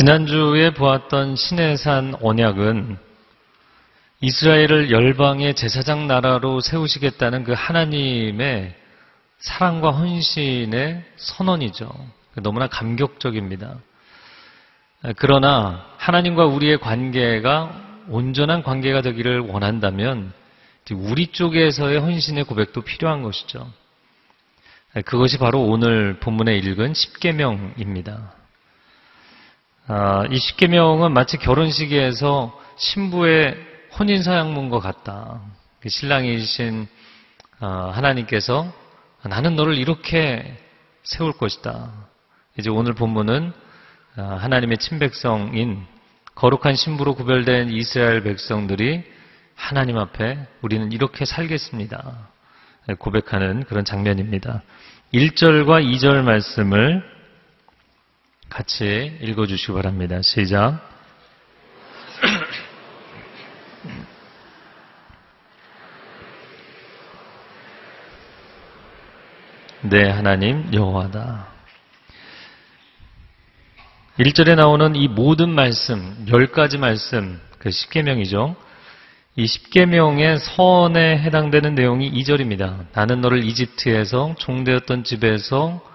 지난주에 보았던 신해산 언약은 이스라엘을 열방의 제사장 나라로 세우시겠다는 그 하나님의 사랑과 헌신의 선언이죠. 너무나 감격적입니다. 그러나 하나님과 우리의 관계가 온전한 관계가 되기를 원한다면 우리 쪽에서의 헌신의 고백도 필요한 것이죠. 그것이 바로 오늘 본문에 읽은 십계명입니다. 아, 이 십계명은 마치 결혼식에서 신부의 혼인 서양문과 같다. 그 신랑이신 아, 하나님께서 나는 너를 이렇게 세울 것이다. 이제 오늘 본문은 아, 하나님의 친백성인 거룩한 신부로 구별된 이스라엘 백성들이 하나님 앞에 우리는 이렇게 살겠습니다. 고백하는 그런 장면입니다. 1절과 2절 말씀을 같이 읽어주시기 바랍니다. 시작. 네, 하나님 여호와다. 1절에 나오는 이 모든 말씀, 10가지 말씀, 그 10계명이죠. 이 10계명의 선에 해당되는 내용이 2절입니다. 나는 너를 이집트에서 종되었던 집에서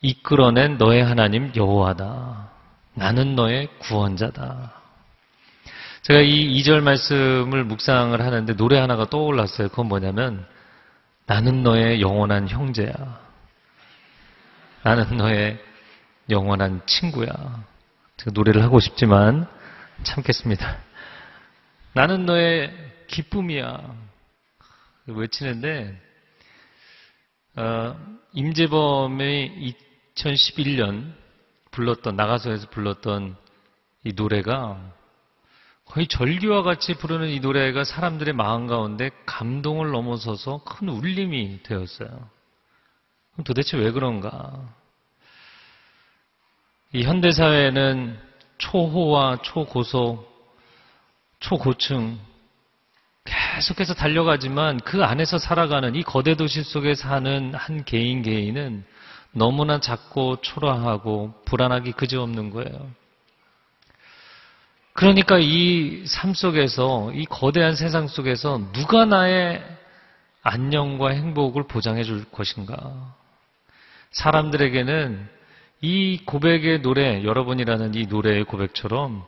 이끌어낸 너의 하나님 여호와다. 나는 너의 구원자다. 제가 이 2절 말씀을 묵상을 하는데 노래 하나가 떠올랐어요. 그건 뭐냐면 나는 너의 영원한 형제야. 나는 너의 영원한 친구야. 제가 노래를 하고 싶지만 참겠습니다. 나는 너의 기쁨이야. 외치는데 어, 임재범의 2011년 불렀던 나가서에서 불렀던 이 노래가 거의 절기와 같이 부르는 이 노래가 사람들의 마음 가운데 감동을 넘어서서 큰 울림이 되었어요. 그럼 도대체 왜 그런가? 이 현대사회는 초호와 초고속, 초고층 계속해서 달려가지만 그 안에서 살아가는 이 거대 도시 속에 사는 한 개인 개인은 너무나 작고 초라하고 불안하기 그지없는 거예요. 그러니까 이 삶 속에서 이 거대한 세상 속에서 누가 나의 안녕과 행복을 보장해 줄 것인가? 사람들에게는 이 고백의 노래, 여러분이라는 이 노래의 고백처럼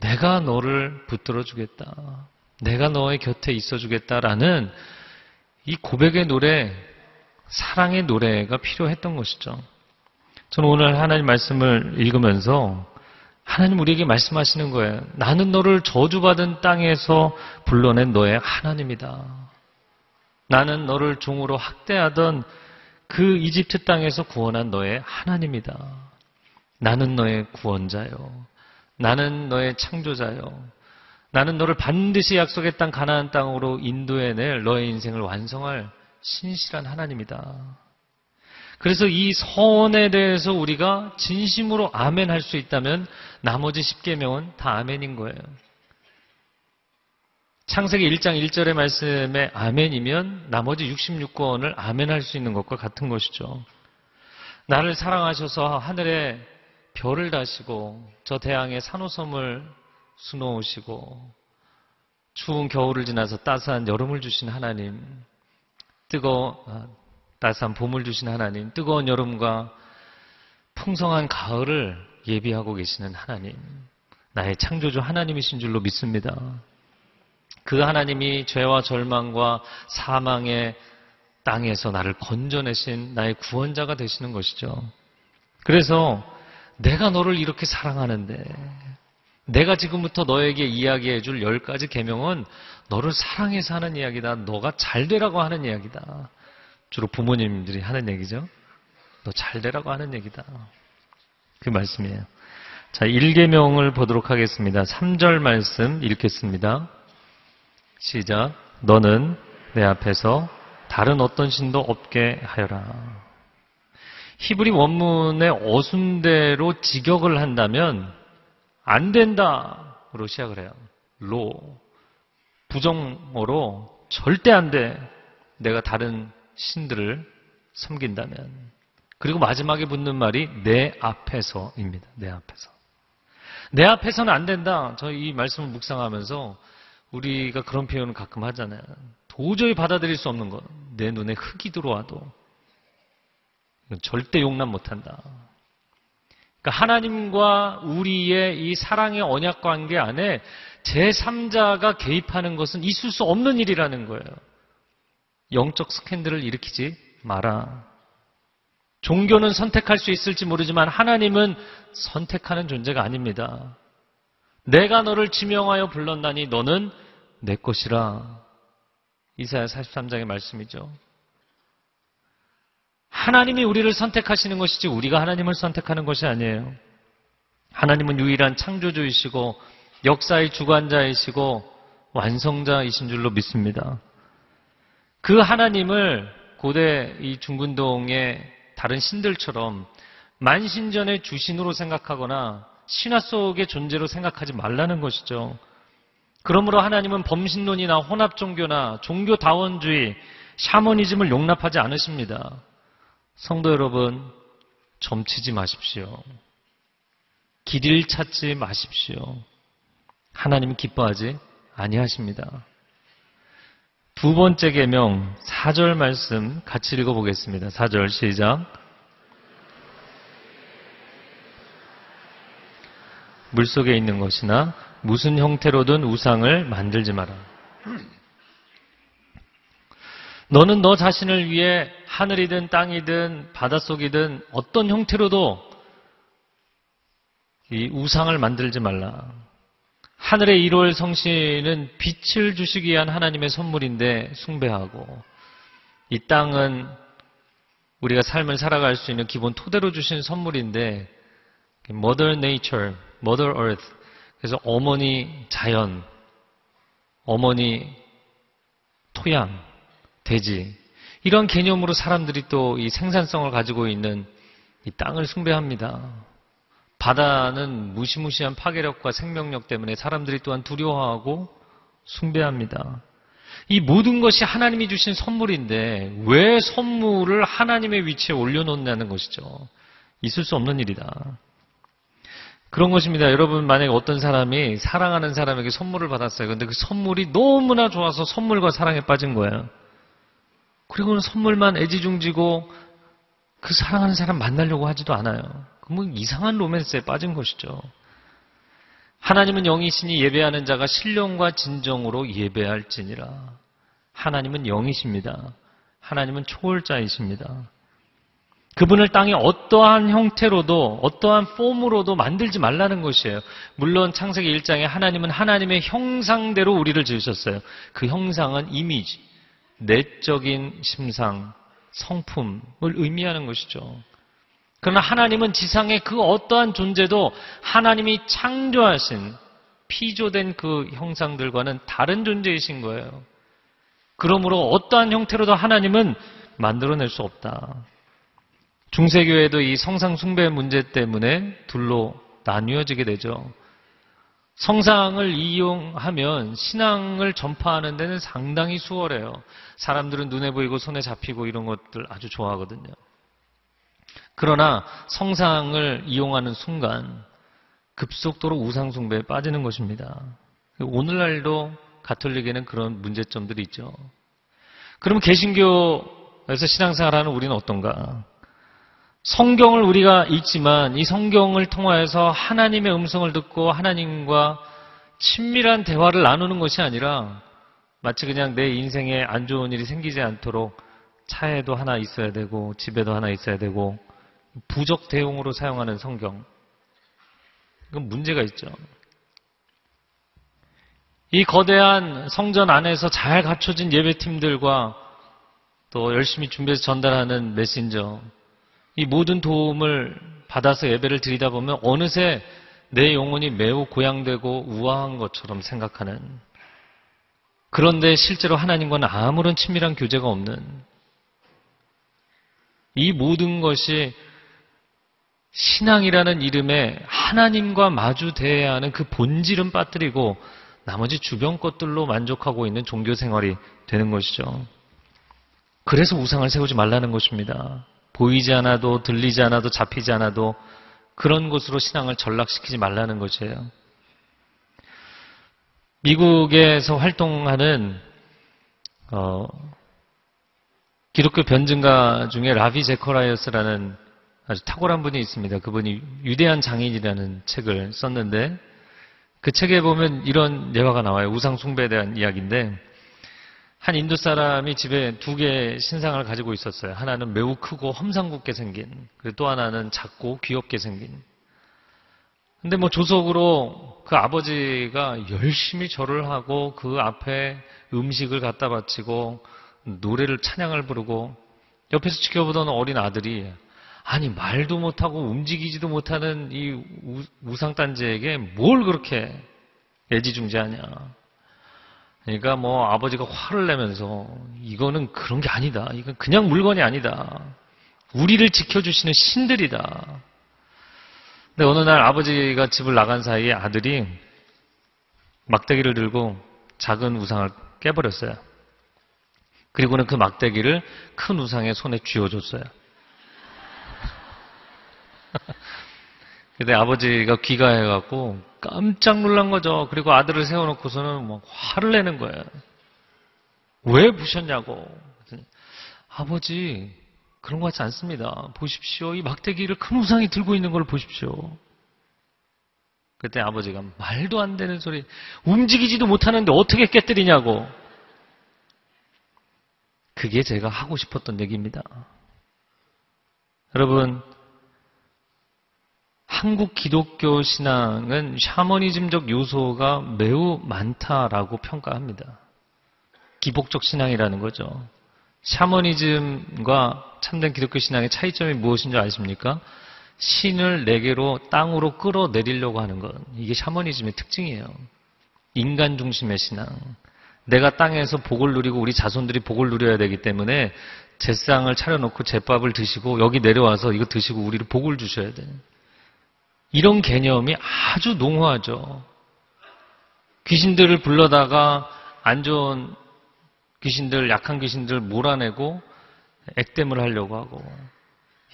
내가 너를 붙들어 주겠다. 내가 너의 곁에 있어 주겠다라는 이 고백의 노래, 사랑의 노래가 필요했던 것이죠. 저는 오늘 하나님 말씀을 읽으면서 하나님 우리에게 말씀하시는 거예요. 나는 너를 저주받은 땅에서 불러낸 너의 하나님이다. 나는 너를 종으로 학대하던 그 이집트 땅에서 구원한 너의 하나님이다. 나는 너의 구원자요. 나는 너의 창조자요. 나는 너를 반드시 약속의 땅 가나안 땅으로 인도해낼 너의 인생을 완성할 신실한 하나님이다. 그래서 이 선에 대해서 우리가 진심으로 아멘 할 수 있다면 나머지 10계명은 다 아멘인 거예요. 창세기 1장 1절의 말씀에 아멘이면 나머지 66권을 아멘 할 수 있는 것과 같은 것이죠. 나를 사랑하셔서 하늘에 별을 다시고 저 대양에 산호섬을 수놓으시고 추운 겨울을 지나서 따스한 여름을 주신 하나님, 뜨거 아, 따스한 봄을 주신 하나님, 뜨거운 여름과 풍성한 가을을 예비하고 계시는 하나님, 나의 창조주 하나님이신 줄로 믿습니다. 그 하나님이 죄와 절망과 사망의 땅에서 나를 건져내신 나의 구원자가 되시는 것이죠. 그래서 내가 너를 이렇게 사랑하는데 내가 지금부터 너에게 이야기해 줄 열 가지 계명은 너를 사랑해서 하는 이야기다. 너가 잘 되라고 하는 이야기다. 주로 부모님들이 하는 얘기죠. 너 잘 되라고 하는 얘기다. 그 말씀이에요. 자, 1계명을 보도록 하겠습니다. 3절 말씀 읽겠습니다. 시작. 너는 내 앞에서 다른 어떤 신도 없게 하여라. 히브리 원문의 어순대로 직역을 한다면 안 된다로 시작을 해요. 로. 부정어로 절대 안 돼. 내가 다른 신들을 섬긴다면. 그리고 마지막에 붙는 말이 내 앞에서입니다. 내 앞에서. 내 앞에서는 안 된다. 저이 말씀을 묵상하면서 우리가 그런 표현을 가끔 하잖아요. 도저히 받아들일 수 없는 것. 내 눈에 흙이 들어와도 절대 용납 못한다. 그러니까 하나님과 우리의 이 사랑의 언약 관계 안에 제3자가 개입하는 것은 있을 수 없는 일이라는 거예요. 영적 스캔들을 일으키지 마라. 종교는 선택할 수 있을지 모르지만 하나님은 선택하는 존재가 아닙니다. 내가 너를 지명하여 불렀나니 너는 내 것이라. 이사야 43장의 말씀이죠. 하나님이 우리를 선택하시는 것이지 우리가 하나님을 선택하는 것이 아니에요. 하나님은 유일한 창조주이시고 역사의 주관자이시고 완성자이신 줄로 믿습니다. 그 하나님을 고대 이 중근동의 다른 신들처럼 만신전의 주신으로 생각하거나 신화 속의 존재로 생각하지 말라는 것이죠. 그러므로 하나님은 범신론이나 혼합 종교나 종교 다원주의, 샤머니즘을 용납하지 않으십니다. 성도 여러분, 점치지 마십시오. 길을 찾지 마십시오. 하나님이 기뻐하지 아니하십니다. 두 번째 계명 4절 말씀 같이 읽어 보겠습니다. 4절 시작. 물속에 있는 것이나 무슨 형태로든 우상을 만들지 마라. 너는 너 자신을 위해 하늘이든 땅이든 바닷속이든 어떤 형태로도 이 우상을 만들지 말라. 하늘의 1월 성신은 빛을 주시기 위한 하나님의 선물인데 숭배하고 이 땅은 우리가 삶을 살아갈 수 있는 기본 토대로 주신 선물인데 Mother Nature, Mother Earth 그래서 어머니 자연, 어머니 토양, 대지 이런 개념으로 사람들이 또 이 생산성을 가지고 있는 이 땅을 숭배합니다. 바다는 무시무시한 파괴력과 생명력 때문에 사람들이 또한 두려워하고 숭배합니다. 이 모든 것이 하나님이 주신 선물인데 왜 선물을 하나님의 위치에 올려놓냐는 것이죠. 있을 수 없는 일이다. 그런 것입니다. 여러분 만약에 어떤 사람이 사랑하는 사람에게 선물을 받았어요. 근데 그 선물이 너무나 좋아서 선물과 사랑에 빠진 거예요. 그리고는 선물만 애지중지고 그 사랑하는 사람 만나려고 하지도 않아요. 그러면 이상한 로맨스에 빠진 것이죠. 하나님은 영이시니 예배하는 자가 신령과 진정으로 예배할지니라. 하나님은 영이십니다. 하나님은 초월자이십니다. 그분을 땅에 어떠한 형태로도 어떠한 폼으로도 만들지 말라는 것이에요. 물론 창세기 1장에 하나님은 하나님의 형상대로 우리를 지으셨어요. 그 형상은 이미지, 내적인 심상, 성품을 의미하는 것이죠. 그러나 하나님은 지상의 그 어떠한 존재도 하나님이 창조하신 피조된 그 형상들과는 다른 존재이신 거예요. 그러므로 어떠한 형태로도 하나님은 만들어낼 수 없다. 중세교회도 이 성상 숭배 문제 때문에 둘로 나뉘어지게 되죠. 성상을 이용하면 신앙을 전파하는 데는 상당히 수월해요. 사람들은 눈에 보이고 손에 잡히고 이런 것들 아주 좋아하거든요. 그러나 성상을 이용하는 순간 급속도로 우상숭배에 빠지는 것입니다. 오늘날도 가톨릭에는 그런 문제점들이 있죠. 그럼 개신교에서 신앙생활하는 우리는 어떤가? 성경을 우리가 읽지만 이 성경을 통하여서 하나님의 음성을 듣고 하나님과 친밀한 대화를 나누는 것이 아니라 마치 그냥 내 인생에 안 좋은 일이 생기지 않도록 차에도 하나 있어야 되고 집에도 하나 있어야 되고 부적 대용으로 사용하는 성경. 이건 문제가 있죠. 이 거대한 성전 안에서 잘 갖춰진 예배팀들과 또 열심히 준비해서 전달하는 메신저, 이 모든 도움을 받아서 예배를 드리다 보면 어느새 내 영혼이 매우 고양되고 우아한 것처럼 생각하는 그런데 실제로 하나님과는 아무런 친밀한 교제가 없는 이 모든 것이 신앙이라는 이름에 하나님과 마주 대해야 하는 그 본질은 빠뜨리고 나머지 주변 것들로 만족하고 있는 종교 생활이 되는 것이죠. 그래서 우상을 세우지 말라는 것입니다. 보이지 않아도 들리지 않아도 잡히지 않아도 그런 곳으로 신앙을 전락시키지 말라는 것이에요. 미국에서 활동하는 어, 기독교 변증가 중에 라비 제커라이어스라는 아주 탁월한 분이 있습니다. 그분이 유대한 장인이라는 책을 썼는데 그 책에 보면 이런 예화가 나와요. 우상 숭배에 대한 이야기인데 한 인도 사람이 집에 두 개의 신상을 가지고 있었어요. 하나는 매우 크고 험상궂게 생긴, 그리고 또 하나는 작고 귀엽게 생긴. 근데 뭐 조석으로 그 아버지가 열심히 절을 하고 그 앞에 음식을 갖다 바치고 노래를 찬양을 부르고 옆에서 지켜보던 어린 아들이 아니 말도 못하고 움직이지도 못하는 이 우상단지에게 뭘 그렇게 애지중지하냐. 그러니까 뭐 아버지가 화를 내면서 이거는 그런 게 아니다. 이건 그냥 물건이 아니다. 우리를 지켜주시는 신들이다. 근데 어느 날 아버지가 집을 나간 사이에 아들이 막대기를 들고 작은 우상을 깨버렸어요. 그리고는 그 막대기를 큰 우상의 손에 쥐어줬어요. 근데 아버지가 귀가해갖고 깜짝 놀란 거죠. 그리고 아들을 세워놓고서는 막 화를 내는 거예요. 왜 부셨냐고. 아버지, 그런 것 같지 않습니다. 보십시오. 이 막대기를 큰 우상이 들고 있는 걸 보십시오. 그때 아버지가 말도 안 되는 소리, 움직이지도 못하는데 어떻게 깨뜨리냐고. 그게 제가 하고 싶었던 얘기입니다. 여러분, 한국 기독교 신앙은 샤머니즘적 요소가 매우 많다라고 평가합니다. 기복적 신앙이라는 거죠. 샤머니즘과 참된 기독교 신앙의 차이점이 무엇인 지 아십니까? 신을 내게로 땅으로 끌어내리려고 하는 것. 이게 샤머니즘의 특징이에요. 인간 중심의 신앙. 내가 땅에서 복을 누리고 우리 자손들이 복을 누려야 되기 때문에 제상을 차려놓고 제밥을 드시고 여기 내려와서 이거 드시고 우리를 복을 주셔야 돼요. 이런 개념이 아주 농후하죠. 귀신들을 불러다가 안 좋은 귀신들, 약한 귀신들 몰아내고 액땜을 하려고 하고.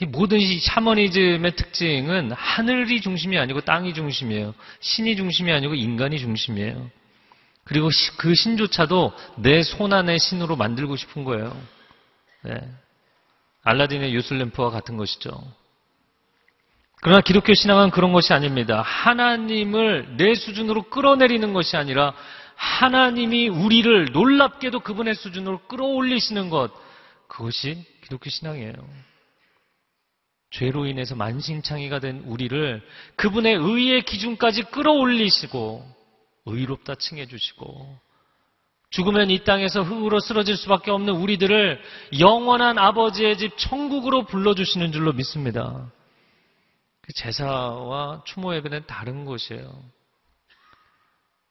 이 모든 이 샤머니즘의 특징은 하늘이 중심이 아니고 땅이 중심이에요. 신이 중심이 아니고 인간이 중심이에요. 그리고 그 신조차도 내 손안의 신으로 만들고 싶은 거예요. 네. 알라딘의 요술램프와 같은 것이죠. 그러나 기독교 신앙은 그런 것이 아닙니다. 하나님을 내 수준으로 끌어내리는 것이 아니라 하나님이 우리를 놀랍게도 그분의 수준으로 끌어올리시는 것, 그것이 기독교 신앙이에요. 죄로 인해서 만신창이가 된 우리를 그분의 의의 기준까지 끌어올리시고 의롭다 칭해주시고 죽으면 이 땅에서 흙으로 쓰러질 수밖에 없는 우리들을 영원한 아버지의 집 천국으로 불러주시는 줄로 믿습니다. 그 제사와 추모 예배는 다른 것이에요.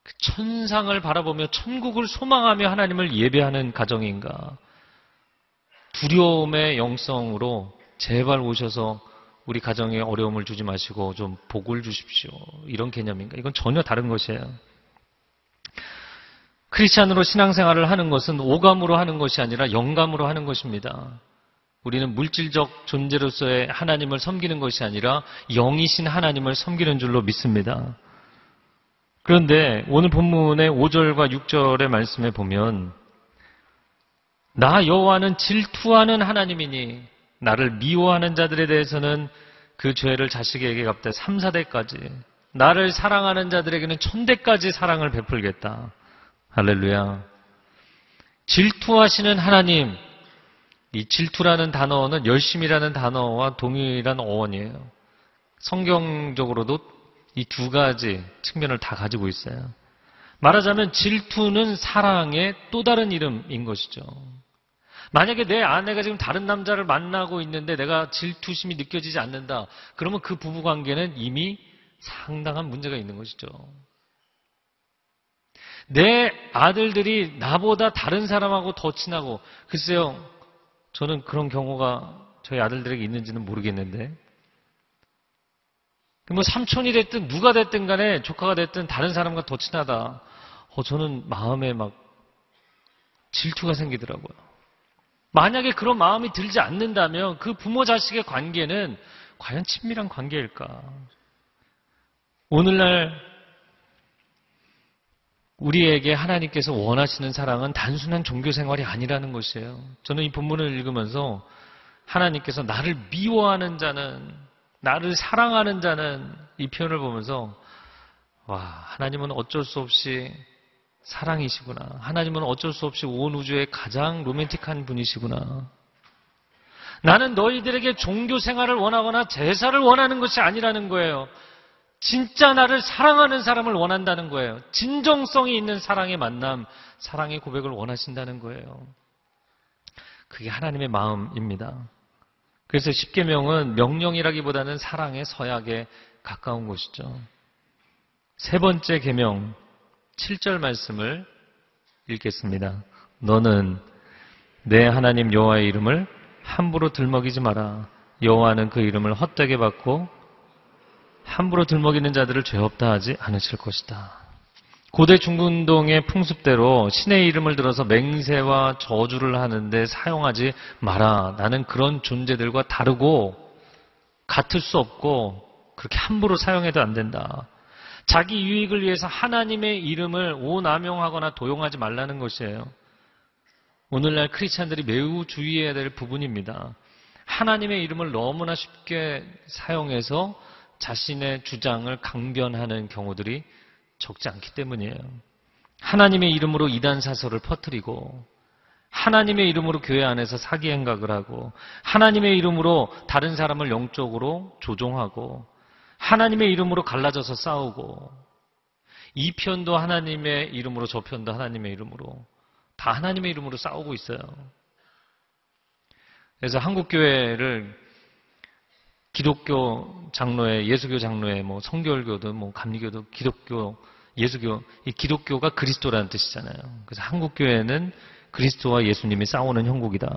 그 천상을 바라보며 천국을 소망하며 하나님을 예배하는 가정인가? 두려움의 영성으로 제발 오셔서 우리 가정에 어려움을 주지 마시고 좀 복을 주십시오. 이런 개념인가? 이건 전혀 다른 것이에요. 크리스찬으로 신앙생활을 하는 것은 오감으로 하는 것이 아니라 영감으로 하는 것입니다. 우리는 물질적 존재로서의 하나님을 섬기는 것이 아니라 영이신 하나님을 섬기는 줄로 믿습니다. 그런데 오늘 본문의 5절과 6절의 말씀에 보면 나 여호와는 질투하는 하나님이니 나를 미워하는 자들에 대해서는 그 죄를 자식에게 갚되 3, 4대까지 나를 사랑하는 자들에게는 천대까지 사랑을 베풀겠다. 할렐루야. 질투하시는 하나님 이 질투라는 단어는 열심이라는 단어와 동일한 어원이에요. 성경적으로도 이 두 가지 측면을 다 가지고 있어요. 말하자면 질투는 사랑의 또 다른 이름인 것이죠. 만약에 내 아내가 지금 다른 남자를 만나고 있는데 내가 질투심이 느껴지지 않는다. 그러면 그 부부 관계는 이미 상당한 문제가 있는 것이죠. 내 아들들이 나보다 다른 사람하고 더 친하고, 글쎄요, 저는 그런 경우가 저희 아들들에게 있는지는 모르겠는데. 뭐 삼촌이 됐든 누가 됐든 간에 조카가 됐든 다른 사람과 더 친하다. 어, 저는 마음에 막 질투가 생기더라고요. 만약에 그런 마음이 들지 않는다면 그 부모 자식의 관계는 과연 친밀한 관계일까? 오늘날 우리에게 하나님께서 원하시는 사랑은 단순한 종교 생활이 아니라는 것이에요. 저는 이 본문을 읽으면서 하나님께서 나를 미워하는 자는, 나를 사랑하는 자는 이 표현을 보면서 와, 하나님은 어쩔 수 없이 사랑이시구나. 하나님은 어쩔 수 없이 온 우주의 가장 로맨틱한 분이시구나. 나는 너희들에게 종교 생활을 원하거나 제사를 원하는 것이 아니라는 거예요. 진짜 나를 사랑하는 사람을 원한다는 거예요. 진정성이 있는 사랑의 만남, 사랑의 고백을 원하신다는 거예요. 그게 하나님의 마음입니다. 그래서 십계명은 명령이라기보다는 사랑의 서약에 가까운 것이죠. 세 번째 계명 7절 말씀을 읽겠습니다. 너는 내 하나님 여호와의 이름을 함부로 들먹이지 마라. 여호와는 그 이름을 헛되게 받고 함부로 들먹이는 자들을 죄 없다 하지 않으실 것이다. 고대 중군동의 풍습대로 신의 이름을 들어서 맹세와 저주를 하는데 사용하지 마라. 나는 그런 존재들과 다르고 같을 수 없고 그렇게 함부로 사용해도 안 된다. 자기 유익을 위해서 하나님의 이름을 오남용하거나 도용하지 말라는 것이에요. 오늘날 크리스찬들이 매우 주의해야 될 부분입니다. 하나님의 이름을 너무나 쉽게 사용해서 자신의 주장을 강변하는 경우들이 적지 않기 때문이에요. 하나님의 이름으로 이단 사설을 퍼뜨리고 하나님의 이름으로 교회 안에서 사기 행각을 하고 하나님의 이름으로 다른 사람을 영적으로 조종하고 하나님의 이름으로 갈라져서 싸우고 이 편도 하나님의 이름으로 저 편도 하나님의 이름으로 다 하나님의 이름으로 싸우고 있어요. 그래서 한국 교회를 기독교 장로회, 예수교 장로회, 뭐 성결교도, 뭐 감리교도, 기독교, 예수교, 이 기독교가 그리스도라는 뜻이잖아요. 그래서 한국 교회는 그리스도와 예수님이 싸우는 형국이다.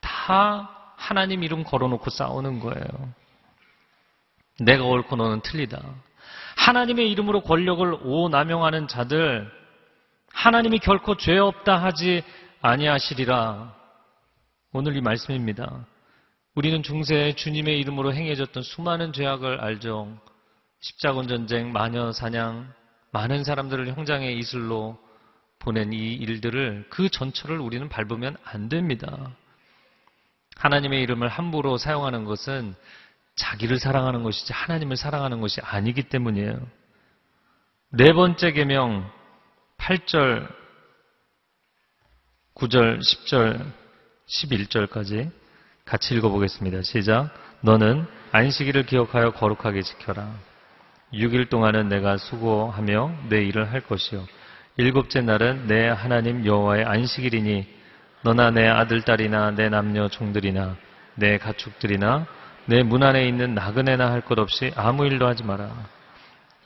다 하나님 이름 걸어놓고 싸우는 거예요. 내가 옳고 너는 틀리다. 하나님의 이름으로 권력을 오남용하는 자들, 하나님이 결코 죄 없다 하지 아니하시리라. 오늘 이 말씀입니다. 우리는 중세 주님의 이름으로 행해졌던 수많은 죄악을 알죠. 십자군 전쟁, 마녀 사냥, 많은 사람들을 형장의 이슬로 보낸 이 일들을 그 전철을 우리는 밟으면 안 됩니다. 하나님의 이름을 함부로 사용하는 것은 자기를 사랑하는 것이지 하나님을 사랑하는 것이 아니기 때문이에요. 네 번째 계명 8절, 9절, 10절, 11절까지 같이 읽어보겠습니다. 시작. 너는 안식일을 기억하여 거룩하게 지켜라. 6일 동안은 내가 수고하며 내 일을 할 것이요. 일곱째 날은 내 하나님 여호와의 안식일이니 너나 내 아들 딸이나 내 남녀 종들이나 내 가축들이나 내 문 안에 있는 나그네나 할 것 없이 아무 일도 하지 마라.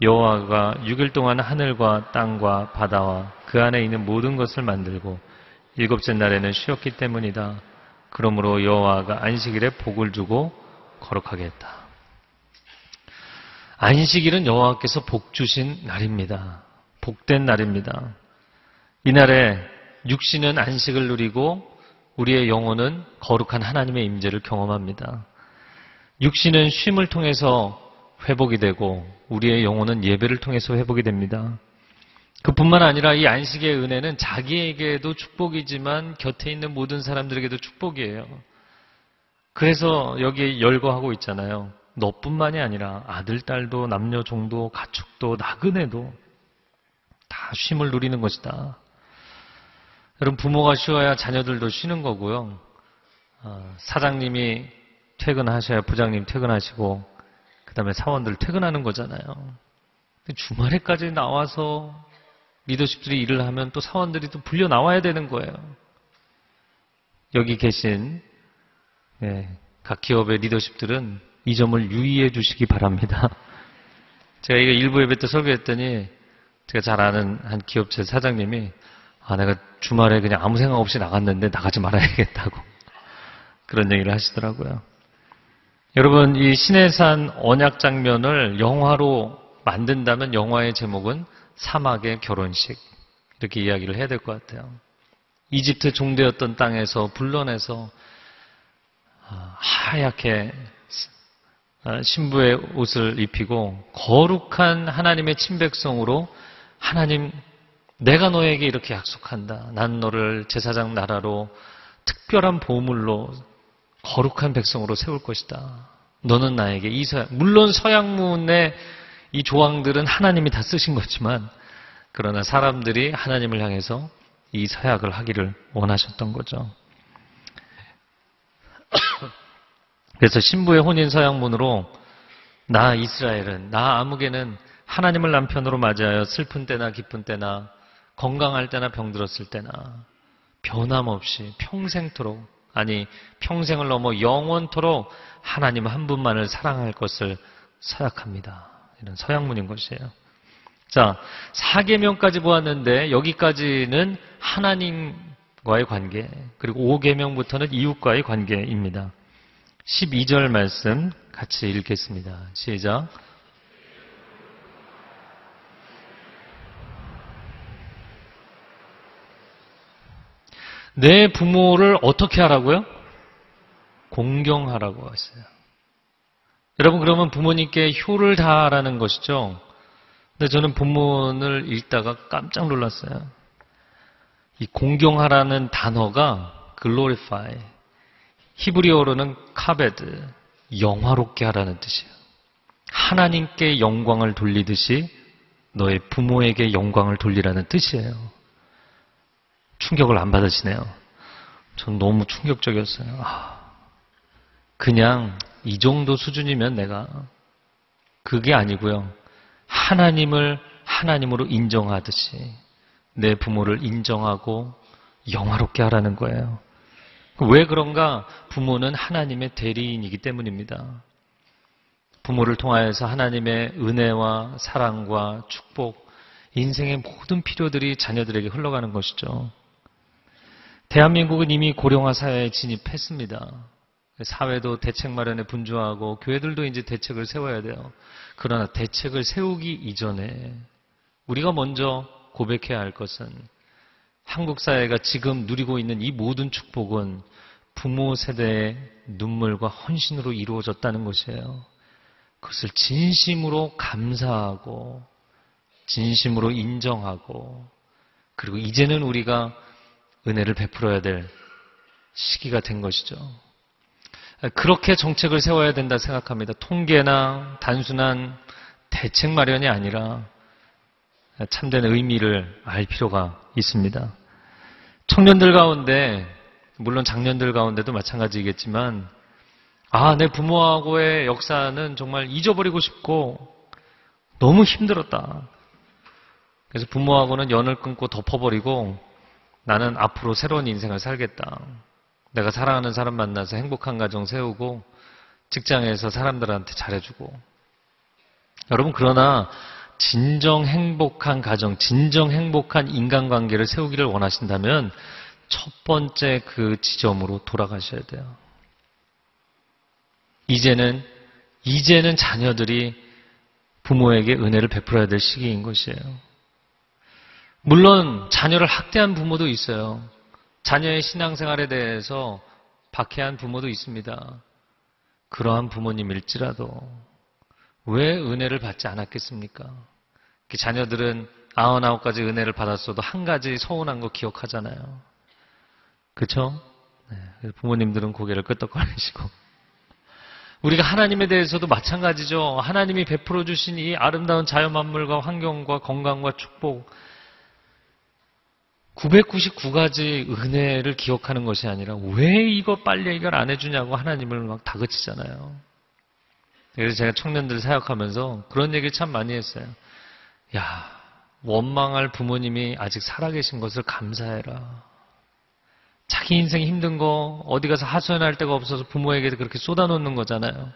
여호와가 6일 동안 하늘과 땅과 바다와 그 안에 있는 모든 것을 만들고 일곱째 날에는 쉬었기 때문이다. 그러므로 여호와가 안식일에 복을 주고 거룩하게 했다. 안식일은 여호와께서 복 주신 날입니다. 복된 날입니다. 이날에 육신은 안식을 누리고 우리의 영혼은 거룩한 하나님의 임재를 경험합니다. 육신은 쉼을 통해서 회복이 되고 우리의 영혼은 예배를 통해서 회복이 됩니다. 그뿐만 아니라 이 안식의 은혜는 자기에게도 축복이지만 곁에 있는 모든 사람들에게도 축복이에요. 그래서 여기 열거하고 있잖아요. 너뿐만이 아니라 아들, 딸도, 남녀, 종도, 가축도, 나그네도 다 쉼을 누리는 것이다. 여러분 부모가 쉬어야 자녀들도 쉬는 거고요. 어, 사장님이 퇴근하셔야 부장님 퇴근하시고 그 다음에 사원들 퇴근하는 거잖아요. 주말에까지 나와서 리더십들이 일을 하면 또 사원들이 또 불려 나와야 되는 거예요. 여기 계신 네, 각 기업의 리더십들은 이 점을 유의해 주시기 바랍니다. 제가 이거 일부 예배 때 설교했더니 제가 잘 아는 한 기업체 사장님이 아 내가 주말에 그냥 아무 생각 없이 나갔는데 나가지 말아야겠다고 그런 얘기를 하시더라고요. 여러분 이 신해산 언약 장면을 영화로 만든다면 영화의 제목은 사막의 결혼식 이렇게 이야기를 해야 될 것 같아요. 이집트 종대였던 땅에서 불러내서 아, 하얗게 아, 신부의 옷을 입히고 거룩한 하나님의 친백성으로 하나님 내가 너에게 이렇게 약속한다. 난 너를 제사장 나라로 특별한 보물로 거룩한 백성으로 세울 것이다. 너는 나에게 이 서약, 물론 서양문의 이 조항들은 하나님이 다 쓰신 거지만 그러나 사람들이 하나님을 향해서 이 서약을 하기를 원하셨던 거죠. 그래서 신부의 혼인 서약문으로 나 이스라엘은 나 아무개는 하나님을 남편으로 맞이하여 슬픈 때나 기쁜 때나 건강할 때나 병들었을 때나 변함없이 평생토록 아니 평생을 넘어 영원토록 하나님 한 분만을 사랑할 것을 서약합니다. 이런 서약문인 것이에요. 자, 사계명까지 보았는데 여기까지는 하나님과의 관계, 그리고 5계명부터는 이웃과의 관계입니다. 12절 말씀 같이 읽겠습니다. 시작. 내 부모를 어떻게 하라고요? 공경하라고 했어요. 여러분 그러면 부모님께 효를 다하라는 것이죠. 근데 저는 본문을 읽다가 깜짝 놀랐어요. 이 공경하라는 단어가 glorify, 히브리어로는 카베드, 영화롭게 하라는 뜻이에요. 하나님께 영광을 돌리듯이 너의 부모에게 영광을 돌리라는 뜻이에요. 충격을 안 받으시네요. 전 너무 충격적이었어요. 아, 그냥 이 정도 수준이면 내가 그게 아니고요. 하나님을 하나님으로 인정하듯이 내 부모를 인정하고 영화롭게 하라는 거예요. 왜 그런가? 부모는 하나님의 대리인이기 때문입니다. 부모를 통하여서 하나님의 은혜와 사랑과 축복, 인생의 모든 필요들이 자녀들에게 흘러가는 것이죠. 대한민국은 이미 고령화 사회에 진입했습니다. 사회도 대책 마련에 분주하고 교회들도 이제 대책을 세워야 돼요. 그러나 대책을 세우기 이전에 우리가 먼저 고백해야 할 것은 한국 사회가 지금 누리고 있는 이 모든 축복은 부모 세대의 눈물과 헌신으로 이루어졌다는 것이에요. 그것을 진심으로 감사하고 진심으로 인정하고 그리고 이제는 우리가 은혜를 베풀어야 될 시기가 된 것이죠. 그렇게 정책을 세워야 된다 생각합니다. 통계나 단순한 대책 마련이 아니라 참된 의미를 알 필요가 있습니다. 청년들 가운데, 물론 장년들 가운데도 마찬가지겠지만, 아, 내 부모하고의 역사는 정말 잊어버리고 싶고, 너무 힘들었다. 그래서 부모하고는 연을 끊고 덮어버리고, 나는 앞으로 새로운 인생을 살겠다. 내가 사랑하는 사람 만나서 행복한 가정 세우고, 직장에서 사람들한테 잘해주고. 여러분, 그러나, 진정 행복한 가정, 진정 행복한 인간관계를 세우기를 원하신다면 첫 번째 그 지점으로 돌아가셔야 돼요. 이제는, 이제는 자녀들이 부모에게 은혜를 베풀어야 될 시기인 것이에요. 물론 자녀를 학대한 부모도 있어요. 자녀의 신앙생활에 대해서 박해한 부모도 있습니다. 그러한 부모님일지라도 왜 은혜를 받지 않았겠습니까? 자녀들은 아흔아홉 가지 은혜를 받았어도 한 가지 서운한 거 기억하잖아요. 그렇죠? 네, 부모님들은 고개를 끄덕거리시고 우리가 하나님에 대해서도 마찬가지죠. 하나님이 베풀어 주신 이 아름다운 자연 만물과 환경과 건강과 축복 999가지 은혜를 기억하는 것이 아니라 왜 이거 빨리 해결 안 해주냐고 하나님을 막 다그치잖아요. 그래서 제가 청년들 사역하면서 그런 얘기 참 많이 했어요. 야, 원망할 부모님이 아직 살아계신 것을 감사해라. 자기 인생 힘든 거 어디 가서 하소연할 데가 없어서 부모에게 그렇게 쏟아놓는 거잖아요.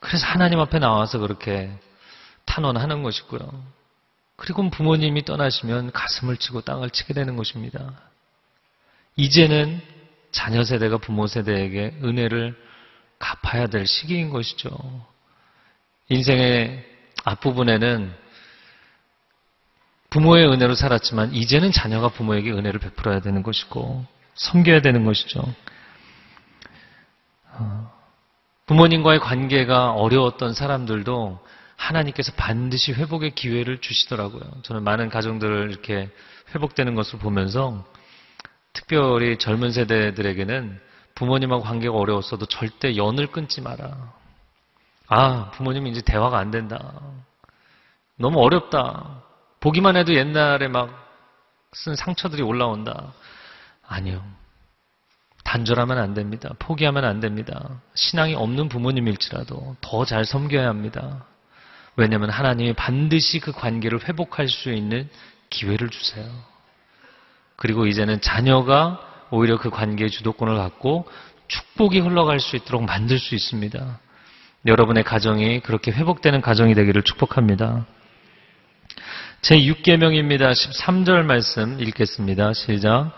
그래서 하나님 앞에 나와서 그렇게 탄원하는 것이고요. 그리고 부모님이 떠나시면 가슴을 치고 땅을 치게 되는 것입니다. 이제는 자녀 세대가 부모 세대에게 은혜를 갚아야 될 시기인 것이죠. 인생의 앞부분에는 부모의 은혜로 살았지만 이제는 자녀가 부모에게 은혜를 베풀어야 되는 것이고 섬겨야 되는 것이죠. 부모님과의 관계가 어려웠던 사람들도 하나님께서 반드시 회복의 기회를 주시더라고요. 저는 많은 가정들을 이렇게 회복되는 것을 보면서 특별히 젊은 세대들에게는 부모님하고 관계가 어려웠어도 절대 연을 끊지 마라. 아, 부모님 이제 대화가 안 된다. 너무 어렵다. 보기만 해도 옛날에 막 쓴 상처들이 올라온다. 아니요. 단절하면 안 됩니다. 포기하면 안 됩니다. 신앙이 없는 부모님일지라도 더 잘 섬겨야 합니다. 왜냐하면 하나님이 반드시 그 관계를 회복할 수 있는 기회를 주세요. 그리고 이제는 자녀가 오히려 그 관계의 주도권을 갖고 축복이 흘러갈 수 있도록 만들 수 있습니다. 여러분의 가정이 그렇게 회복되는 가정이 되기를 축복합니다. 제 6계명입니다. 13절 말씀 읽겠습니다. 시작.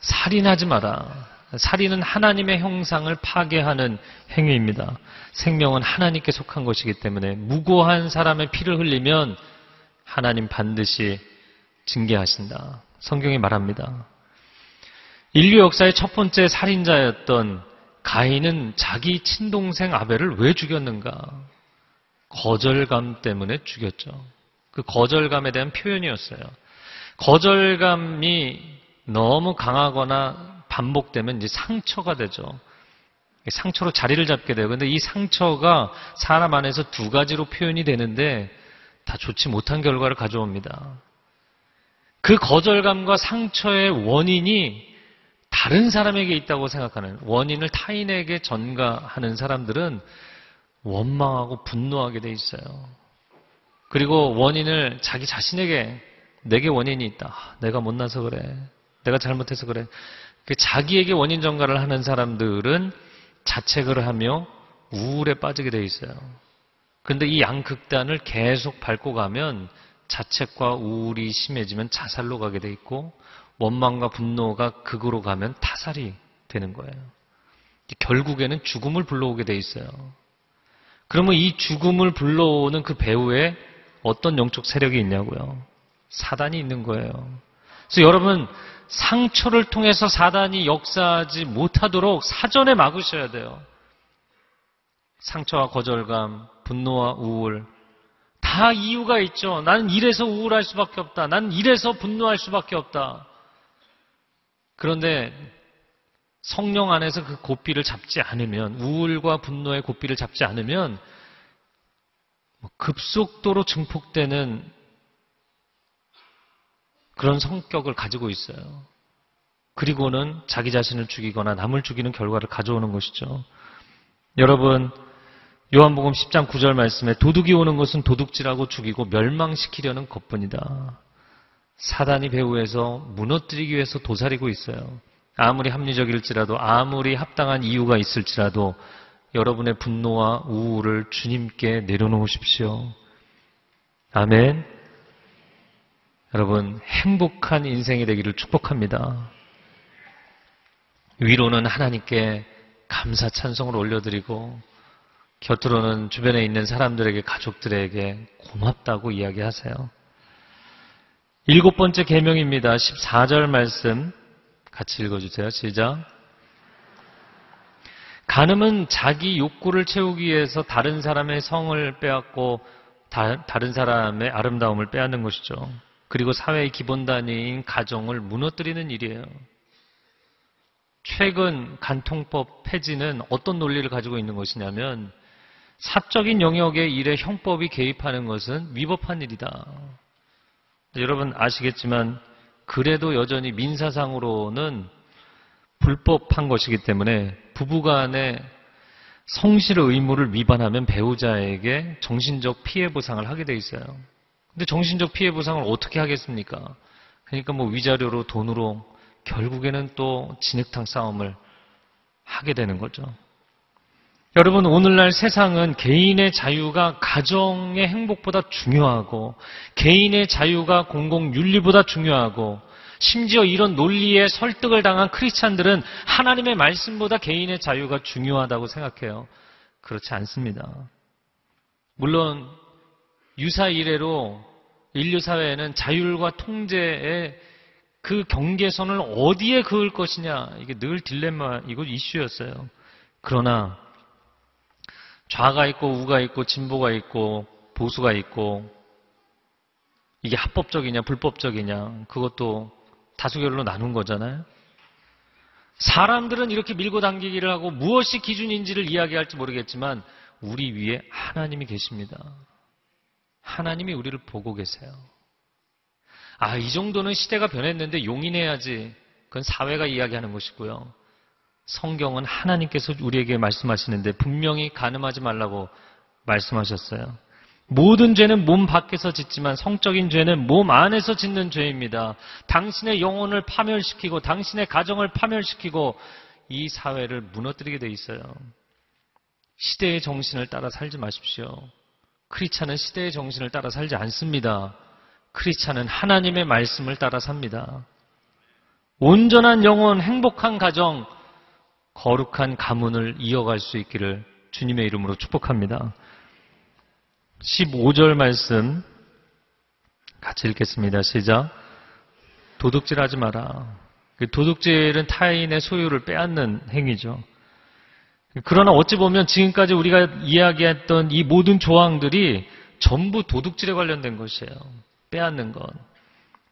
살인하지 마라. 살인은 하나님의 형상을 파괴하는 행위입니다. 생명은 하나님께 속한 것이기 때문에 무고한 사람의 피를 흘리면 하나님 반드시 징계하신다. 성경이 말합니다. 인류 역사의 첫 번째 살인자였던 가인은 자기 친동생 아벨을 왜 죽였는가? 거절감 때문에 죽였죠. 그 거절감에 대한 표현이었어요. 거절감이 너무 강하거나 반복되면 이제 상처가 되죠. 상처로 자리를 잡게 돼요. 근데 이 상처가 사람 안에서 두 가지로 표현이 되는데 다 좋지 못한 결과를 가져옵니다. 그 거절감과 상처의 원인이 다른 사람에게 있다고 생각하는 원인을 타인에게 전가하는 사람들은 원망하고 분노하게 돼 있어요. 그리고 원인을 자기 자신에게 내게 원인이 있다. 내가 못나서 그래. 내가 잘못해서 그래. 그 자기에게 원인 전가를 하는 사람들은 자책을 하며 우울에 빠지게 돼 있어요. 그런데 이 양극단을 계속 밟고 가면 자책과 우울이 심해지면 자살로 가게 돼 있고 원망과 분노가 극으로 가면 타살이 되는 거예요. 결국에는 죽음을 불러오게 돼 있어요. 그러면 이 죽음을 불러오는 그 배후에 어떤 영적 세력이 있냐고요? 사단이 있는 거예요. 그래서 여러분 상처를 통해서 사단이 역사하지 못하도록 사전에 막으셔야 돼요. 상처와 거절감, 분노와 우울 다 이유가 있죠. 나는 이래서 우울할 수밖에 없다. 나는 이래서 분노할 수밖에 없다. 그런데 성령 안에서 그 고삐를 잡지 않으면 우울과 분노의 고삐를 잡지 않으면 뭐 급속도로 증폭되는 그런 성격을 가지고 있어요. 그리고는 자기 자신을 죽이거나 남을 죽이는 결과를 가져오는 것이죠. 여러분, 요한복음 10장 9절 말씀에 도둑이 오는 것은 도둑질하고 죽이고 멸망시키려는 것뿐이다. 사단이 배후에서 무너뜨리기 위해서 도사리고 있어요. 아무리 합리적일지라도 아무리 합당한 이유가 있을지라도 여러분의 분노와 우울을 주님께 내려놓으십시오. 아멘. 여러분, 행복한 인생이 되기를 축복합니다. 위로는 하나님께 감사 찬송을 올려드리고, 곁으로는 주변에 있는 사람들에게, 가족들에게 고맙다고 이야기하세요. 일곱 번째 계명입니다. 14절 말씀 같이 읽어주세요. 시작. 간음은 자기 욕구를 채우기 위해서 다른 사람의 성을 빼앗고 다, 른 사람의 아름다움을 빼앗는 것이죠. 그리고 사회의 기본 단위인 가정을 무너뜨리는 일이에요. 최근 간통법 폐지는 어떤 논리를 가지고 있는 것이냐면 사적인 영역의 일에 형법이 개입하는 것은 위법한 일이다. 여러분 아시겠지만 그래도 여전히 민사상으로는 불법한 것이기 때문에 부부간의 성실의 의무를 위반하면 배우자에게 정신적 피해 보상을 하게 돼 있어요. 근데 정신적 피해 보상을 어떻게 하겠습니까? 그러니까 뭐 위자료로 돈으로 결국에는 또 진흙탕 싸움을 하게 되는 거죠. 여러분, 오늘날 세상은 개인의 자유가 가정의 행복보다 중요하고, 개인의 자유가 공공윤리보다 중요하고, 심지어 이런 논리에 설득을 당한 크리스찬들은 하나님의 말씀보다 개인의 자유가 중요하다고 생각해요. 그렇지 않습니다. 물론, 유사 이래로 인류 사회에는 자율과 통제의 그 경계선을 어디에 그을 것이냐 이게 늘 딜레마 이거 이슈였어요. 그러나 좌가 있고 우가 있고 진보가 있고 보수가 있고 이게 합법적이냐 불법적이냐 그것도 다수결로 나눈 거잖아요. 사람들은 이렇게 밀고 당기기를 하고 무엇이 기준인지를 이야기할지 모르겠지만 우리 위에 하나님이 계십니다. 하나님이 우리를 보고 계세요. 아, 이 정도는 시대가 변했는데 용인해야지. 그건 사회가 이야기하는 것이고요. 성경은 하나님께서 우리에게 말씀하시는데 분명히 가늠하지 말라고 말씀하셨어요. 모든 죄는 몸 밖에서 짓지만 성적인 죄는 몸 안에서 짓는 죄입니다. 당신의 영혼을 파멸시키고 당신의 가정을 파멸시키고 이 사회를 무너뜨리게 돼 있어요. 시대의 정신을 따라 살지 마십시오. 크리스찬은 시대의 정신을 따라 살지 않습니다. 크리스찬은 하나님의 말씀을 따라 삽니다. 온전한 영혼, 행복한 가정, 거룩한 가문을 이어갈 수 있기를 주님의 이름으로 축복합니다. 15절 말씀 같이 읽겠습니다. 시작. 도둑질 하지 마라. 그 도둑질은 타인의 소유를 빼앗는 행위죠. 그러나 어찌 보면 지금까지 우리가 이야기했던 이 모든 조항들이 전부 도둑질에 관련된 것이에요. 빼앗는 것.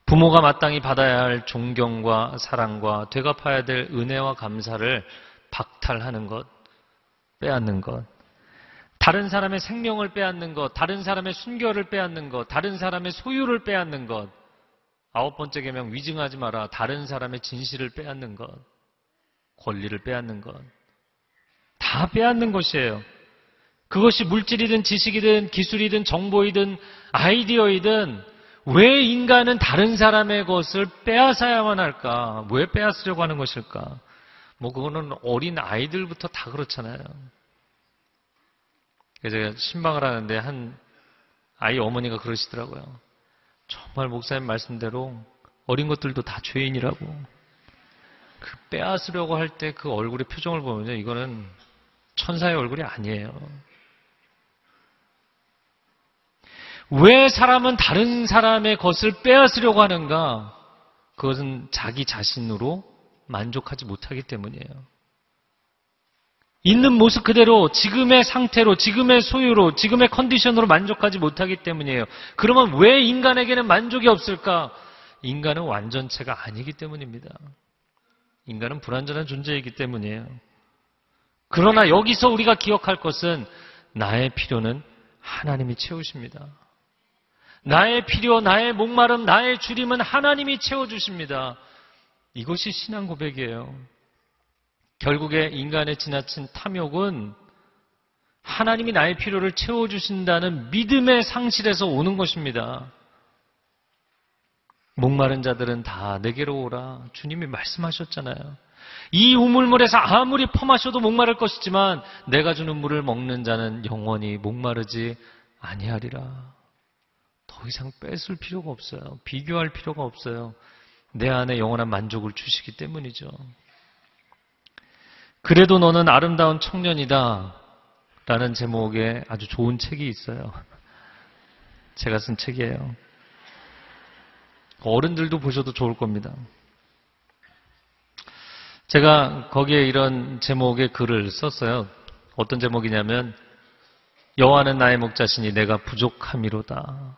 부모가 마땅히 받아야 할 존경과 사랑과 되갚아야 될 은혜와 감사를 박탈하는 것, 빼앗는 것. 다른 사람의 생명을 빼앗는 것, 다른 사람의 순결을 빼앗는 것, 다른 사람의 소유를 빼앗는 것. 아홉 번째 계명 위증하지 마라. 다른 사람의 진실을 빼앗는 것, 권리를 빼앗는 것. 다 빼앗는 것이에요. 그것이 물질이든 지식이든 기술이든 정보이든 아이디어이든 왜 인간은 다른 사람의 것을 빼앗아야만 할까? 왜 빼앗으려고 하는 것일까? 뭐 그거는 어린 아이들부터 다 그렇잖아요. 그래서 신방을 하는데 한 아이 어머니가 그러시더라고요. 정말 목사님 말씀대로 어린 것들도 다 죄인이라고. 그 빼앗으려고 할 때 그 얼굴의 표정을 보면요. 이거는 천사의 얼굴이 아니에요. 왜 사람은 다른 사람의 것을 빼앗으려고 하는가? 그것은 자기 자신으로 만족하지 못하기 때문이에요. 있는 모습 그대로 지금의 상태로 지금의 소유로 지금의 컨디션으로 만족하지 못하기 때문이에요. 그러면 왜 인간에게는 만족이 없을까? 인간은 완전체가 아니기 때문입니다. 인간은 불완전한 존재이기 때문이에요. 그러나 여기서 우리가 기억할 것은 나의 필요는 하나님이 채우십니다. 나의 필요, 나의 목마름, 나의 주림은 하나님이 채워주십니다. 이것이 신앙 고백이에요. 결국에 인간의 지나친 탐욕은 하나님이 나의 필요를 채워주신다는 믿음의 상실에서 오는 것입니다. 목마른 자들은 다 내게로 오라. 주님이 말씀하셨잖아요. 이 우물물에서 아무리 퍼마셔도 목마를 것이지만 내가 주는 물을 먹는 자는 영원히 목마르지 아니하리라. 더 이상 뺏을 필요가 없어요. 비교할 필요가 없어요. 내 안에 영원한 만족을 주시기 때문이죠. 그래도 너는 아름다운 청년이다. 라는 제목의 아주 좋은 책이 있어요. 제가 쓴 책이에요. 어른들도 보셔도 좋을 겁니다. 제가 거기에 이런 제목의 글을 썼어요. 어떤 제목이냐면 여호와는 나의 목자시니 내가 부족함이로다.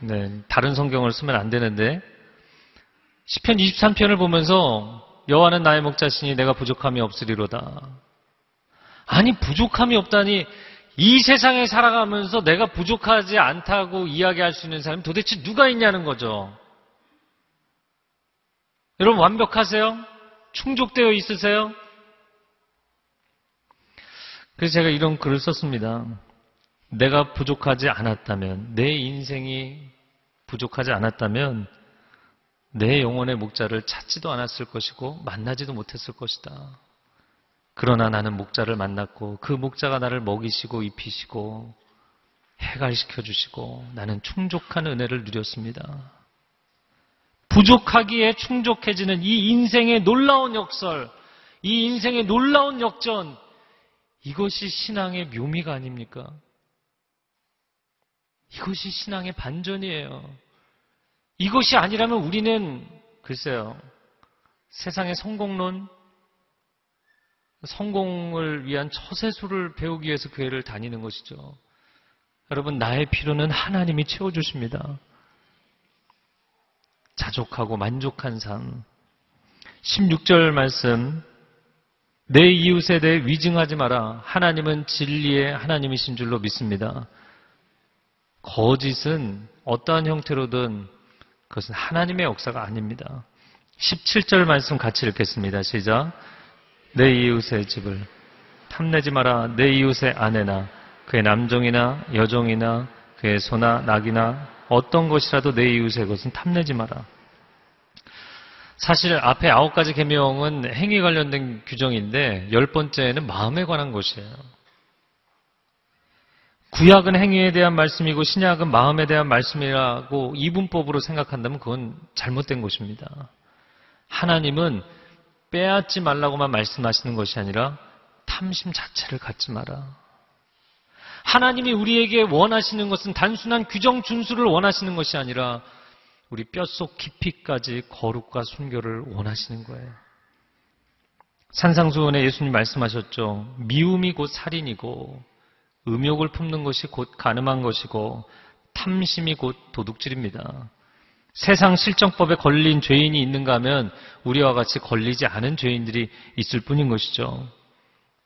네, 다른 성경을 쓰면 안 되는데 시편 23편을 보면서 여호와는 나의 목자시니 내가 부족함이 없으리로다. 아니 부족함이 없다니 이 세상에 살아가면서 내가 부족하지 않다고 이야기할 수 있는 사람이 도대체 누가 있냐는 거죠. 여러분 완벽하세요? 충족되어 있으세요? 그래서 제가 이런 글을 썼습니다. 내가 부족하지 않았다면, 내 인생이 부족하지 않았다면, 내 영혼의 목자를 찾지도 않았을 것이고, 만나지도 못했을 것이다. 그러나 나는 목자를 만났고, 그 목자가 나를 먹이시고, 입히시고, 해갈시켜 주시고, 나는 충족한 은혜를 누렸습니다. 부족하기에 충족해지는 이 인생의 놀라운 역설, 이 인생의 놀라운 역전, 이것이 신앙의 묘미가 아닙니까? 이것이 신앙의 반전이에요. 이것이 아니라면 우리는 글쎄요. 세상의 성공론, 성공을 위한 처세술을 배우기 위해서 교회를 다니는 것이죠. 여러분, 나의 필요는 하나님이 채워주십니다. 자족하고 만족한 삶. 16절 말씀. 내 이웃에 대해 위증하지 마라. 하나님은 진리의 하나님이신 줄로 믿습니다. 거짓은 어떠한 형태로든 그것은 하나님의 역사가 아닙니다. 17절 말씀 같이 읽겠습니다. 시작. 내 이웃의 집을 탐내지 마라. 내 이웃의 아내나 그의 남종이나 여종이나 그의 소나 낙이나 어떤 것이라도 내 이웃의 것은 탐내지 마라. 사실 앞에 아홉 가지 계명은 행위 관련된 규정인데 열 번째는 마음에 관한 것이에요. 구약은 행위에 대한 말씀이고 신약은 마음에 대한 말씀이라고 이분법으로 생각한다면 그건 잘못된 것입니다. 하나님은 빼앗지 말라고만 말씀하시는 것이 아니라 탐심 자체를 갖지 마라. 하나님이 우리에게 원하시는 것은 단순한 규정 준수를 원하시는 것이 아니라 우리 뼛속 깊이까지 거룩과 순교를 원하시는 거예요. 산상수원에 예수님 말씀하셨죠. 미움이 곧 살인이고 음욕을 품는 것이 곧 가늠한 것이고 탐심이 곧 도둑질입니다. 세상 실정법에 걸린 죄인이 있는가 하면 우리와 같이 걸리지 않은 죄인들이 있을 뿐인 것이죠.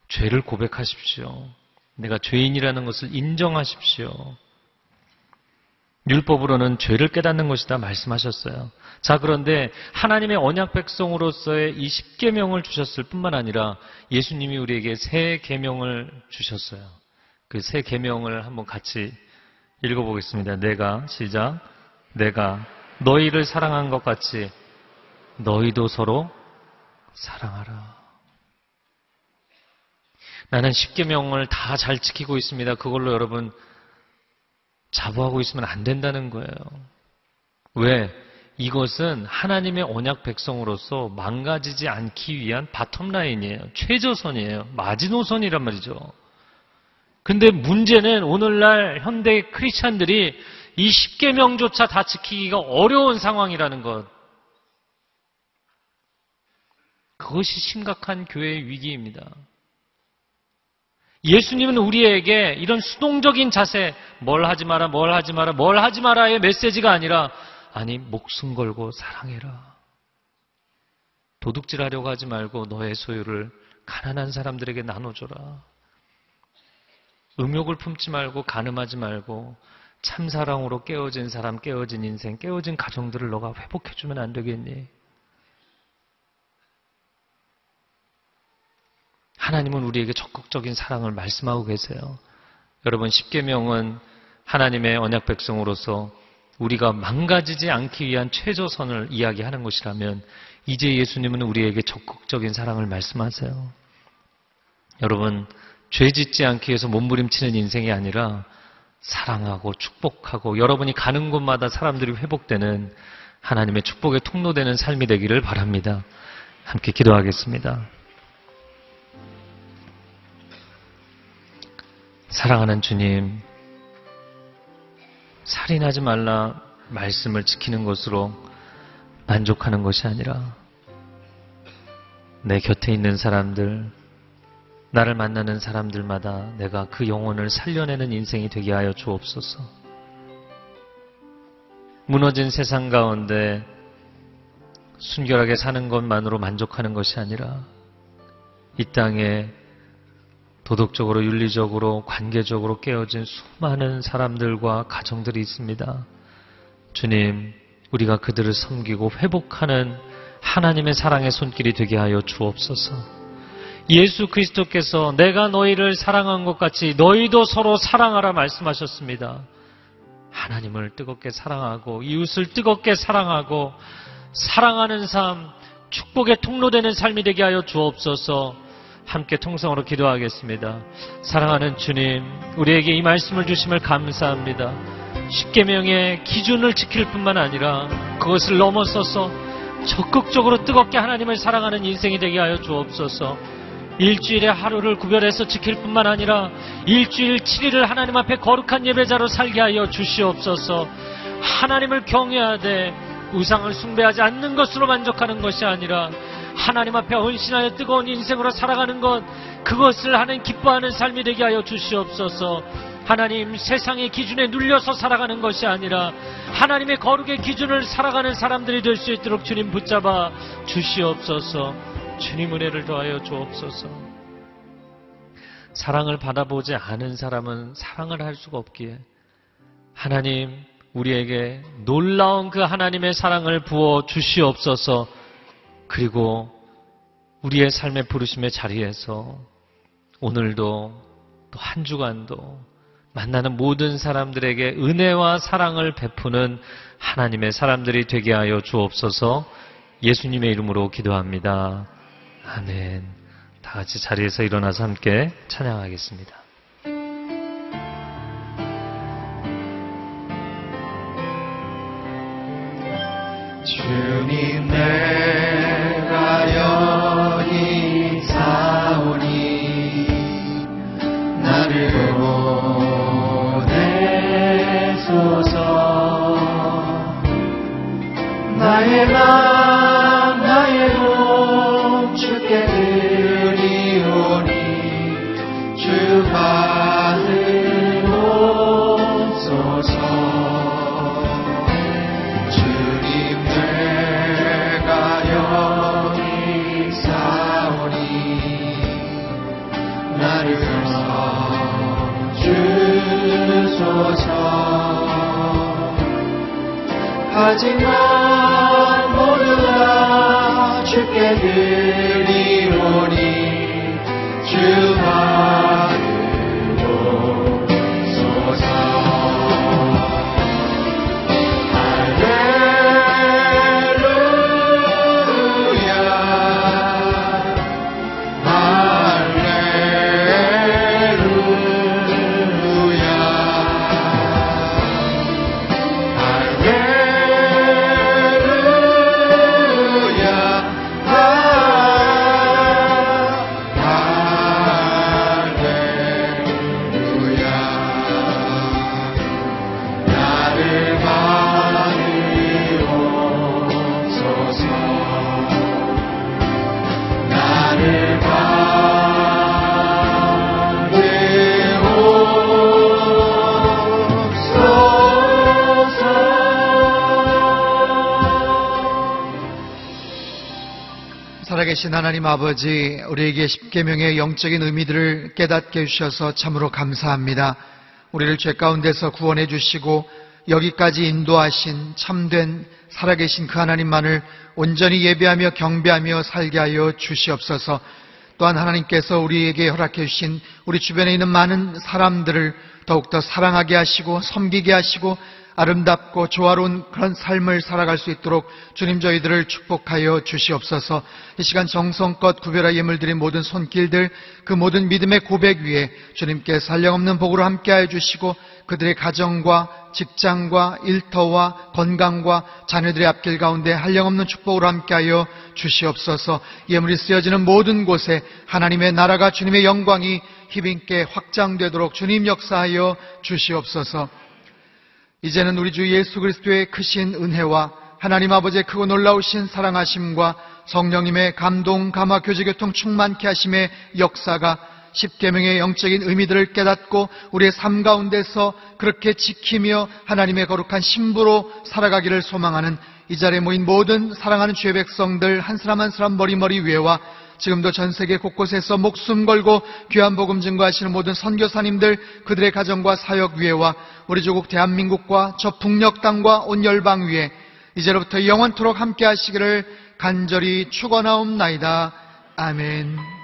죄를 고백하십시오. 내가 죄인이라는 것을 인정하십시오. 율법으로는 죄를 깨닫는 것이다 말씀하셨어요. 자, 그런데 하나님의 언약 백성으로서의 이 10계명을 주셨을 뿐만 아니라 예수님이 우리에게 새 계명을 주셨어요. 그 새 계명을 한번 같이 읽어 보겠습니다. 내가 시작. 내가 너희를 사랑한 것 같이 너희도 서로 사랑하라. 나는 10계명을 다 잘 지키고 있습니다. 그걸로 여러분 자부하고 있으면 안 된다는 거예요. 왜? 이것은 하나님의 언약 백성으로서 망가지지 않기 위한 바텀라인이에요. 최저선이에요. 마지노선이란 말이죠. 근데 문제는 오늘날 현대 크리스찬들이 이 10계명조차 다 지키기가 어려운 상황이라는 것. 그것이 심각한 교회의 위기입니다. 예수님은 우리에게 이런 수동적인 자세, 뭘 하지 마라, 뭘 하지 마라, 뭘 하지 마라의 메시지가 아니라, 아니, 목숨 걸고 사랑해라. 도둑질 하려고 하지 말고 너의 소유를 가난한 사람들에게 나눠줘라. 음욕을 품지 말고, 가늠하지 말고, 참사랑으로 깨어진 사람, 깨어진 인생, 깨어진 가정들을 너가 회복해주면 안 되겠니? 하나님은 우리에게 적극적인 사랑을 말씀하고 계세요. 여러분, 십계명은 하나님의 언약 백성으로서 우리가 망가지지 않기 위한 최저선을 이야기하는 것이라면 이제 예수님은 우리에게 적극적인 사랑을 말씀하세요. 여러분, 죄 짓지 않기 위해서 몸부림치는 인생이 아니라 사랑하고 축복하고 여러분이 가는 곳마다 사람들이 회복되는 하나님의 축복의 통로되는 삶이 되기를 바랍니다. 함께 기도하겠습니다. 사랑하는 주님, 살인하지 말라 말씀을 지키는 것으로 만족하는 것이 아니라 내 곁에 있는 사람들, 나를 만나는 사람들마다 내가 그 영혼을 살려내는 인생이 되게 하여 주옵소서. 무너진 세상 가운데 순결하게 사는 것만으로 만족하는 것이 아니라 이 땅에 도덕적으로 윤리적으로 관계적으로 깨어진 수많은 사람들과 가정들이 있습니다. 주님, 우리가 그들을 섬기고 회복하는 하나님의 사랑의 손길이 되게 하여 주옵소서. 예수 그리스도께서 내가 너희를 사랑한 것 같이 너희도 서로 사랑하라 말씀하셨습니다. 하나님을 뜨겁게 사랑하고 이웃을 뜨겁게 사랑하고 사랑하는 삶, 축복의 통로되는 삶이 되게 하여 주옵소서. 함께 통성으로 기도하겠습니다. 사랑하는 주님, 우리에게 이 말씀을 주심을 감사합니다. 십계명의 기준을 지킬 뿐만 아니라 그것을 넘어서서 적극적으로 뜨겁게 하나님을 사랑하는 인생이 되게 하여 주옵소서. 일주일에 하루를 구별해서 지킬 뿐만 아니라 일주일 7일을 하나님 앞에 거룩한 예배자로 살게 하여 주시옵소서. 하나님을 경외하되 우상을 숭배하지 않는 것으로 만족하는 것이 아니라 하나님 앞에 헌신하여 뜨거운 인생으로 살아가는 것 그것을 하는 기뻐하는 삶이 되게 하여 주시옵소서. 하나님 세상의 기준에 눌려서 살아가는 것이 아니라 하나님의 거룩의 기준을 살아가는 사람들이 될 수 있도록 주님 붙잡아 주시옵소서. 주님 은혜를 더하여 주옵소서. 사랑을 받아보지 않은 사람은 사랑을 할 수가 없기에 하나님 우리에게 놀라운 그 하나님의 사랑을 부어 주시옵소서. 그리고 우리의 삶의 부르심의 자리에서 오늘도 또 한 주간도 만나는 모든 사람들에게 은혜와 사랑을 베푸는 하나님의 사람들이 되게 하여 주옵소서 예수님의 이름으로 기도합니다. 아멘. 다 같이 자리에서 일어나서 함께 찬양하겠습니다. 주님 내 맘 나의 몸 주께 드리오니 주 받으옵소서 주님 내가 여기 사오니 나를 주소서. 하지만 살아계신 하나님 아버지, 우리에게 십계명의 영적인 의미들을 깨닫게 해주셔서 참으로 감사합니다. 우리를 죄 가운데서 구원해 주시고 여기까지 인도하신 참된 살아계신 그 하나님만을 온전히 예배하며 경배하며 살게 하여 주시옵소서. 또한 하나님께서 우리에게 허락해 주신 우리 주변에 있는 많은 사람들을 더욱더 사랑하게 하시고 섬기게 하시고 아름답고 조화로운 그런 삶을 살아갈 수 있도록 주님 저희들을 축복하여 주시옵소서. 이 시간 정성껏 구별하 예물 드린 모든 손길들 그 모든 믿음의 고백 위에 주님께 살령없는 복으로 함께하여 주시고 그들의 가정과 직장과 일터와 건강과 자녀들의 앞길 가운데 한량없는 축복으로 함께하여 주시옵소서. 예물이 쓰여지는 모든 곳에 하나님의 나라가 주님의 영광이 힘있게 확장되도록 주님 역사하여 주시옵소서. 이제는 우리 주 예수 그리스도의 크신 은혜와 하나님 아버지의 크고 놀라우신 사랑하심과 성령님의 감동, 감화, 교제, 교통 충만케 하심의 역사가 십계명의 영적인 의미들을 깨닫고 우리의 삶 가운데서 그렇게 지키며 하나님의 거룩한 신부로 살아가기를 소망하는 이 자리에 모인 모든 사랑하는 주의 백성들 한 사람 한 사람 머리머리 위에와 지금도 전 세계 곳곳에서 목숨 걸고 귀한 복음 증거하시는 모든 선교사님들 그들의 가정과 사역 위에와 우리 조국 대한민국과 저 북녘 땅과 온 열방 위에 이제로부터 영원토록 함께 하시기를 간절히 축원하옵나이다. 아멘.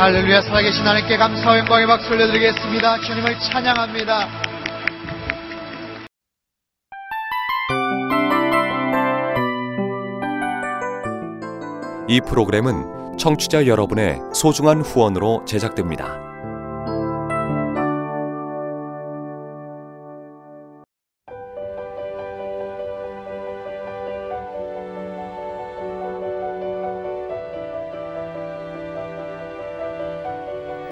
할렐루야 살아계신 하나님께 감사와 영광의 박수 올려드리겠습니다. 주님을 찬양합니다. 이 프로그램은 청취자 여러분의 소중한 후원으로 제작됩니다.